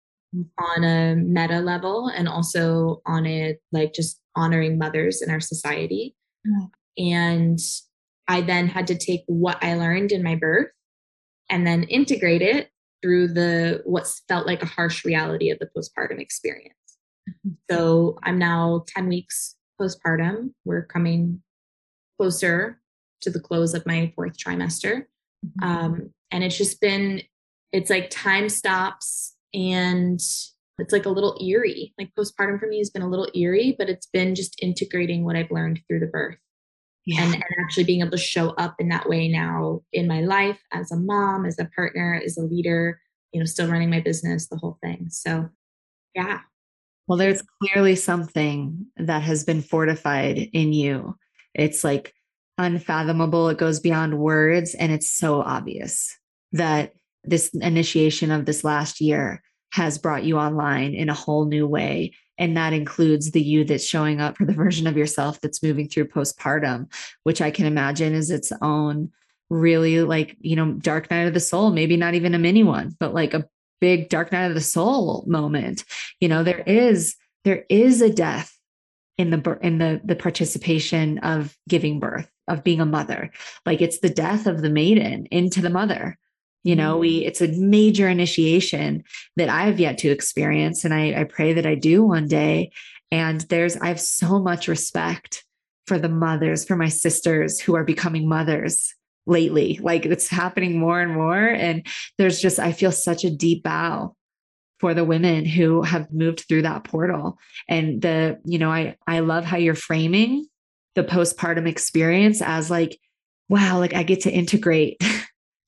on a meta level and also on a like just honoring mothers in our society. And I then had to take what I learned in my birth and then integrate it through the what felt like a harsh reality of the postpartum experience. Mm-hmm. So I'm now 10 weeks postpartum. We're coming closer to the close of my fourth trimester. Mm-hmm. Um, and it's just been, it's like time stops and it's like a little eerie. Like postpartum for me has been a little eerie, but it's been just integrating what I've learned through the birth yeah. and, and actually being able to show up in that way now in my life as a mom, as a partner, as a leader, you know, still running my business, the whole thing. So, yeah. Well, there's clearly something that has been fortified in you. It's like unfathomable, it goes beyond words, and it's so obvious that this initiation of this last year has brought you online in a whole new way. And that includes the you that's showing up for the [laughs] version of yourself that's moving through postpartum, which I can imagine is its own really like, you know, dark night of the soul, maybe not even a mini one, but like a big dark night of the soul moment. You know, there is there is a death in the in the the participation of giving birth of being a mother. Like it's the death of the maiden into the mother you know we mm-hmm. it's a major initiation that i have yet to experience and I, I pray that i do one day. And there's i have so much respect for the mothers for my sisters who are becoming mothers lately. Like it's happening more and more and there's just i feel such a deep bow for the women who have moved through that portal. And the you know i i love how you're framing the postpartum experience as like wow like i get to integrate [laughs]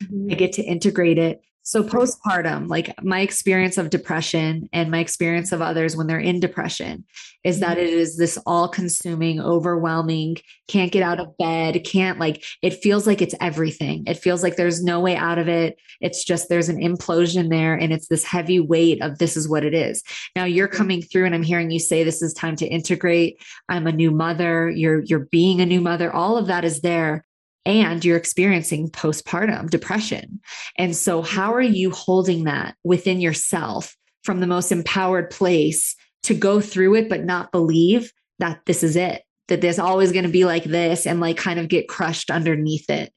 Mm-hmm. I get to integrate it. So, postpartum, like my experience of depression and my experience of others when they're in depression is that mm-hmm. it is this all consuming, overwhelming, can't get out of bed, can't like, it feels like it's everything. It feels like there's no way out of it. It's just there's an implosion there and it's this heavy weight of this is what it is. Now you're mm-hmm. coming through and I'm hearing you say this is time to integrate. I'm a new mother. You're, you're being a new mother. All of that is there and you're experiencing postpartum depression. And so, how are you holding that within yourself from the most empowered place to go through it, but not believe that this is it, that there's always going to be like this and like kind of get crushed underneath it?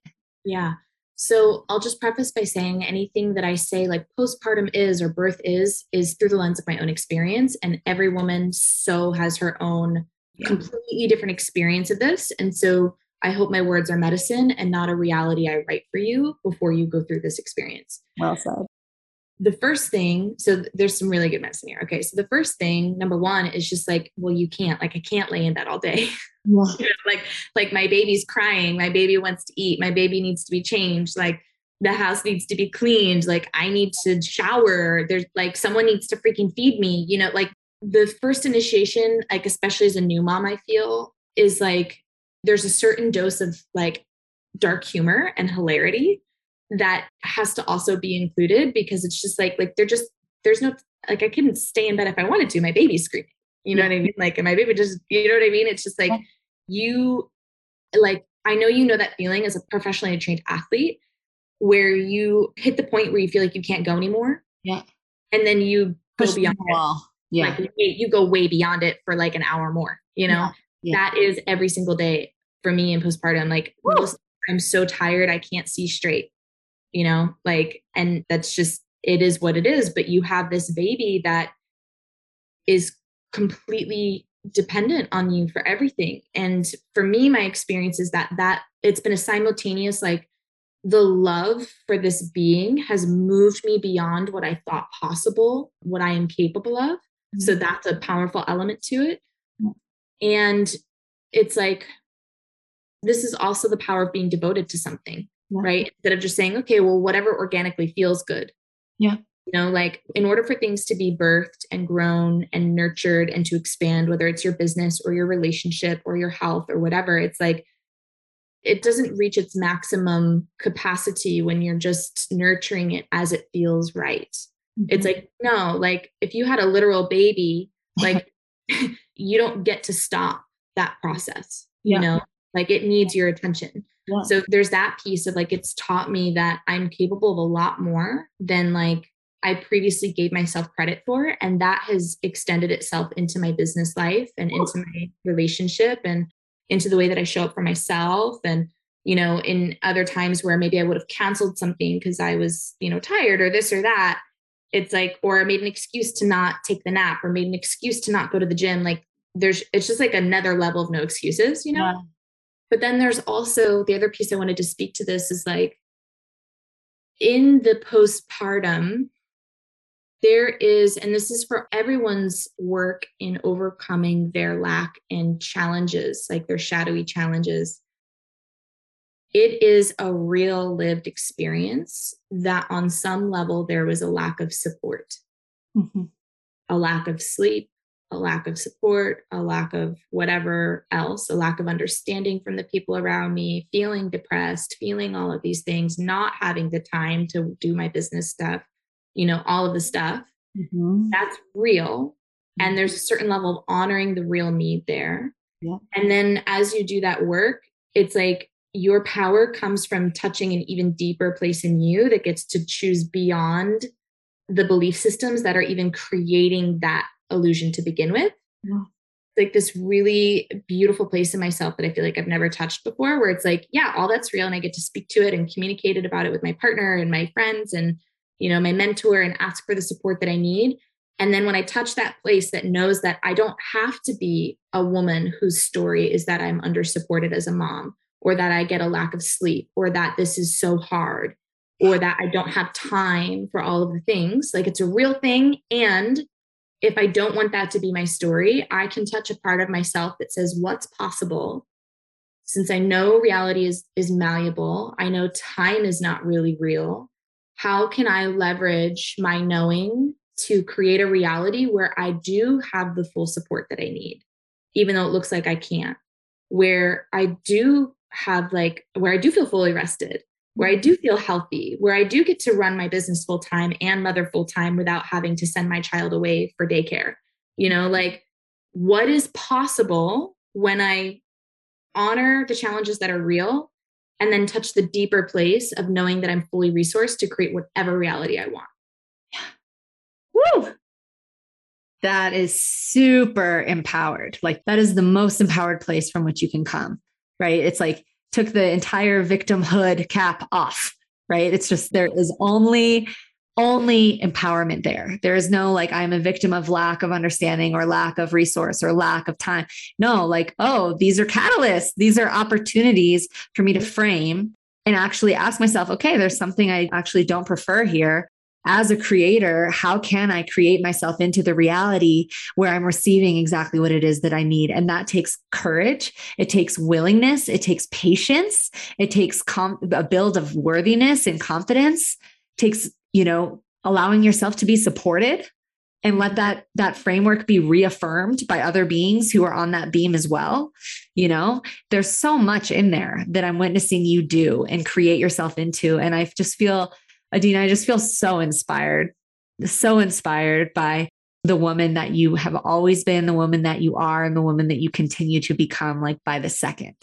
Yeah. So I'll just preface by saying anything that I say, like postpartum is or birth is, is through the lens of my own experience. And every woman so has her own yeah. completely different experience of this. And so I hope my words are medicine and not a reality I write for you before you go through this experience. Well said. The first thing, so there's some really good medicine here. Okay. So the first thing, number one, is just like, well, you can't, like, I can't lay in bed all day. [laughs] Yeah. you know, like, like my baby's crying, my baby wants to eat, my baby needs to be changed. Like, the house needs to be cleaned. Like, I need to shower. There's like, someone needs to freaking feed me. You know, like the first initiation, like, especially as a new mom, I feel is like, there's a certain dose of like dark humor and hilarity that has to also be included because it's just like like they're just there's no like I couldn't stay in bed if I wanted to. My baby's screaming. You know yeah. what I mean? Like and my baby just you know what I mean? It's just like yeah. you like I know you know that feeling as a professionally trained athlete where you hit the point where you feel like you can't go anymore. Yeah. And then you Push go beyond the wall. It. Yeah. Like you go way beyond it for like an hour more, you know? Yeah. That is every single day for me in postpartum. Like most, I'm so tired, I can't see straight, you know, like, and that's just, it is what it is. But you have this baby that is completely dependent on you for everything. And for me, my experience is that that it's been a simultaneous, like, the love for this being has moved me beyond what I thought possible, what I am capable of. Mm-hmm. So that's a powerful element to it. And it's like this is also the power of being devoted to something, yeah. right? Instead of just saying, okay, well, whatever organically feels good. Yeah. You know, like in order for things to be birthed and grown and nurtured and to expand, whether it's your business or your relationship or your health or whatever, it's like it doesn't reach its maximum capacity when you're just nurturing it as it feels right. Mm-hmm. It's like, no, like if you had a literal baby, [laughs] like [laughs] you don't get to stop that process, yeah. you know, like it needs your attention. Yeah. So there's that piece of like, it's taught me that I'm capable of a lot more than like I previously gave myself credit for. And that has extended itself into my business life and into my relationship and into the way that I show up for myself. And, you know, in other times where maybe I would have canceled something because I was, you know, tired or this or that, it's like, or I made an excuse to not take the nap or made an excuse to not go to the gym. Like there's, it's just like another level of no excuses, you know? Yeah. But then there's also the other piece I wanted to speak to this is like in the postpartum, there is, and this is for everyone's work in overcoming their lack and challenges, like their shadowy challenges. It is a real lived experience that on some level there was a lack of support, mm-hmm. a lack of sleep, a lack of support, a lack of whatever else, a lack of understanding from the people around me, feeling depressed, feeling all of these things, not having the time to do my business stuff you know, all of the stuff. Mm-hmm. That's real. And mm-hmm. there's a certain level of honoring the real need there. Yeah. And then as you do that work, it's like your power comes from touching an even deeper place in you that gets to choose beyond the belief systems that are even creating that illusion to begin with. Yeah. Like this really beautiful place in myself that I feel like I've never touched before, where it's like, yeah, all that's real. And I get to speak to it and communicate it about it with my partner and my friends and you know, my mentor and ask for the support that I need. And then when I touch that place that knows that I don't have to be a woman whose story is that I'm under supported as a mom, or that I get a lack of sleep, or that this is so hard, or that I don't have time for all of the things, like it's a real thing. And if I don't want that to be my story, I can touch a part of myself that says, what's possible? Since I know reality is, is malleable, I know time is not really real how can I leverage my knowing to create a reality where I do have the full support that I need, even though it looks like I can't, where I do have like, where I do feel fully rested, where I do feel healthy, where I do get to run my business full time and mother full time without having to send my child away for daycare. You know, like what is possible when I honor the challenges that are real and then touch the deeper place of knowing that I'm fully resourced to create whatever reality I want. Yeah. Woo! That is super empowered. Like that is the most empowered place from which you can come, right? It's like took the entire victimhood cap off, right? It's just there is only only empowerment there. There is no like, I'm a victim of lack of understanding or lack of resource or lack of time. No, like, oh, these are catalysts. These are opportunities for me to frame and actually ask myself, okay, there's something I actually don't prefer here. As a creator, how can I create myself into the reality where I'm receiving exactly what it is that I need? And that takes courage. It takes willingness. It takes patience. It takes com- a build of worthiness and confidence. It takes you know, allowing yourself to be supported and let that that framework be reaffirmed by other beings who are on that beam as well you know there's so much in there that i'm witnessing you do and create yourself into and i just feel Adeenah i just feel so inspired so inspired by the woman that you have always been the woman that you are and the woman that you continue to become like by the second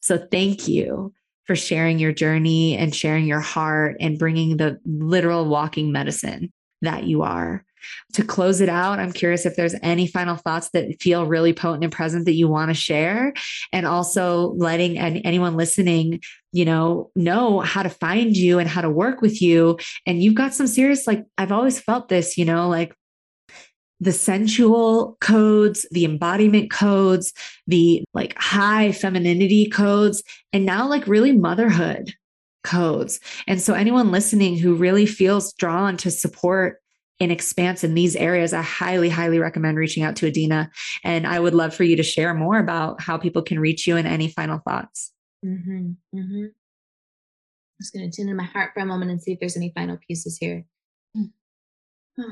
so thank you for sharing your journey and sharing your heart and bringing the literal walking medicine that you are. To close it out, I'm curious if there's any final thoughts that feel really potent and present that you want to share, and also letting anyone listening, you know, know how to find you and how to work with you. And you've got some serious, like I've always felt this, you know, like the sensual codes, the embodiment codes, the like high femininity codes, and now like really motherhood codes. And so, anyone listening who really feels drawn to support and expanse in these areas, I highly, highly recommend reaching out to Adeenah. And I would love for you to share more about how people can reach you and any final thoughts. Mm-hmm, mm-hmm. I'm just going to tune in my heart for a moment and see if there's any final pieces here. [sighs]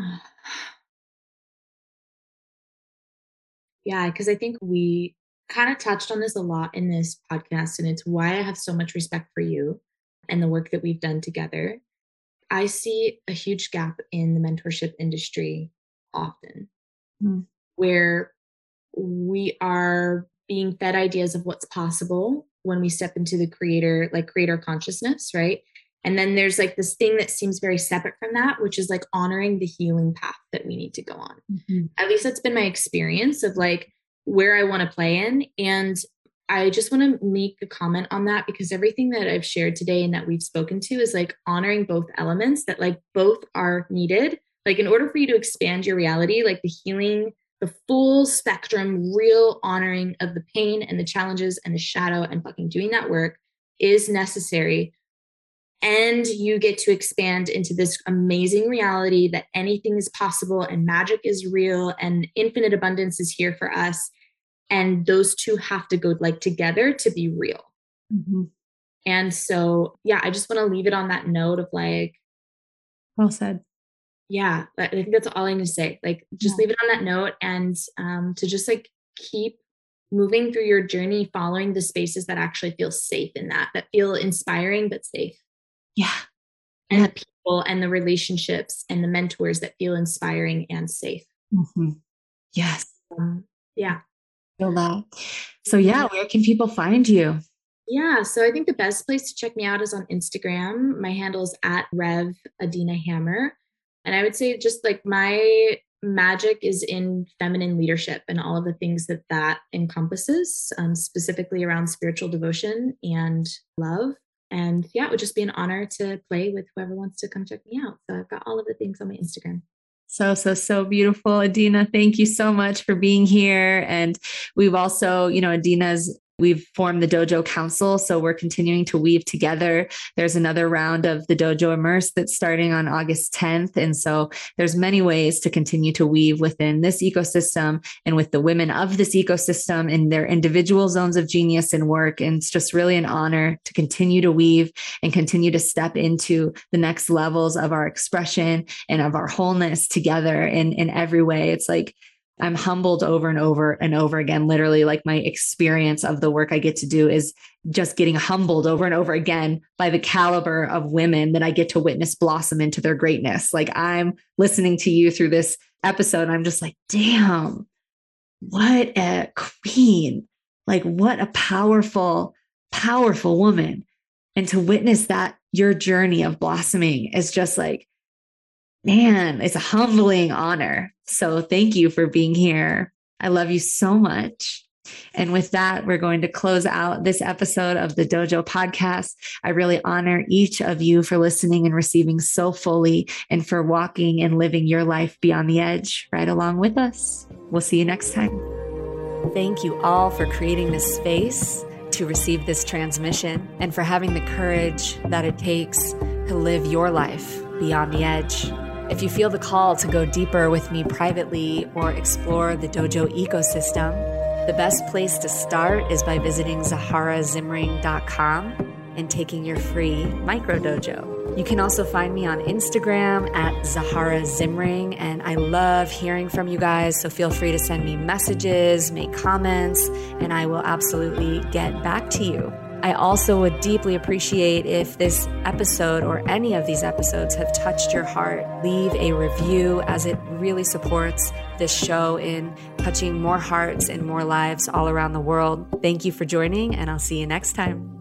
Yeah because i think we kind of touched on this a lot in this podcast, and it's why I have so much respect for you and the work that we've done together. I see a huge gap in the mentorship industry often mm. where we are being fed ideas of what's possible when we step into the creator, like creator consciousness, right? And then there's like this thing that seems very separate from that, which is like honoring the healing path that we need to go on. Mm-hmm. At least that's been my experience of like where I want to play in. And I just want to make a comment on that because everything that I've shared today and that we've spoken to is like honoring both elements that like both are needed. Like in order for you to expand your reality, like the healing, the full spectrum, real honoring of the pain and the challenges and the shadow and fucking doing that work is necessary and you get to expand into this amazing reality that anything is possible and magic is real and infinite abundance is here for us and those two have to go like together to be real mm-hmm. and so yeah i just want to leave it on that note of like well said yeah i think that's all i need to say like just yeah. leave it on that note and um, to just like keep moving through your journey following the spaces that actually feel safe in that that feel inspiring but safe yeah. And the people and the relationships and the mentors that feel inspiring and safe. Mm-hmm. Yes. Um, yeah. Feel that. So, yeah, where can people find you? Yeah, so I think the best place to check me out is on Instagram. My handle is at Rev Adeenah Hammer. And I would say just like my magic is in feminine leadership and all of the things that that encompasses, um, specifically around spiritual devotion and love and yeah, it would just be an honor to play with whoever wants to come check me out. So I've got all of the things on my Instagram. So, so, so beautiful. Adeenah, thank you so much for being here. And we've also, you know, Adeenah's We've formed the Dojo Council, so we're continuing to weave together. There's another round of the Dojo Immerse that's starting on August 10th, and so there's many ways to continue to weave within this ecosystem and with the women of this ecosystem in their individual zones of genius and work. And it's just really an honor to continue to weave and continue to step into the next levels of our expression and of our wholeness together in in every way. It's like I'm humbled over and over and over again. Literally, like my experience of the work I get to do is just getting humbled over and over again by the caliber of women that I get to witness blossom into their greatness. Like I'm listening to you through this episode, I'm just like, damn, what a queen. Like, what a powerful, powerful woman. And to witness that, your journey of blossoming is just like, man, it's a humbling honor. So thank you for being here. I love you so much. And with that, we're going to close out this episode of the Dojo podcast. I really honor each of you for listening and receiving so fully and for walking and living your life beyond the edge right along with us. We'll see you next time. Thank you all for creating this space to receive this transmission and for having the courage that it takes to live your life beyond the edge. If you feel the call to go deeper with me privately or explore the dojo ecosystem, the best place to start is by visiting zaharazimring.com and taking your free micro dojo. You can also find me on Instagram at Zahara Zimring, and I love hearing from you guys. So feel free to send me messages, make comments, and I will absolutely get back to you. I also would deeply appreciate if this episode or any of these episodes have touched your heart. Leave a review as it really supports this show in touching more hearts and more lives all around the world. Thank you for joining, and I'll see you next time.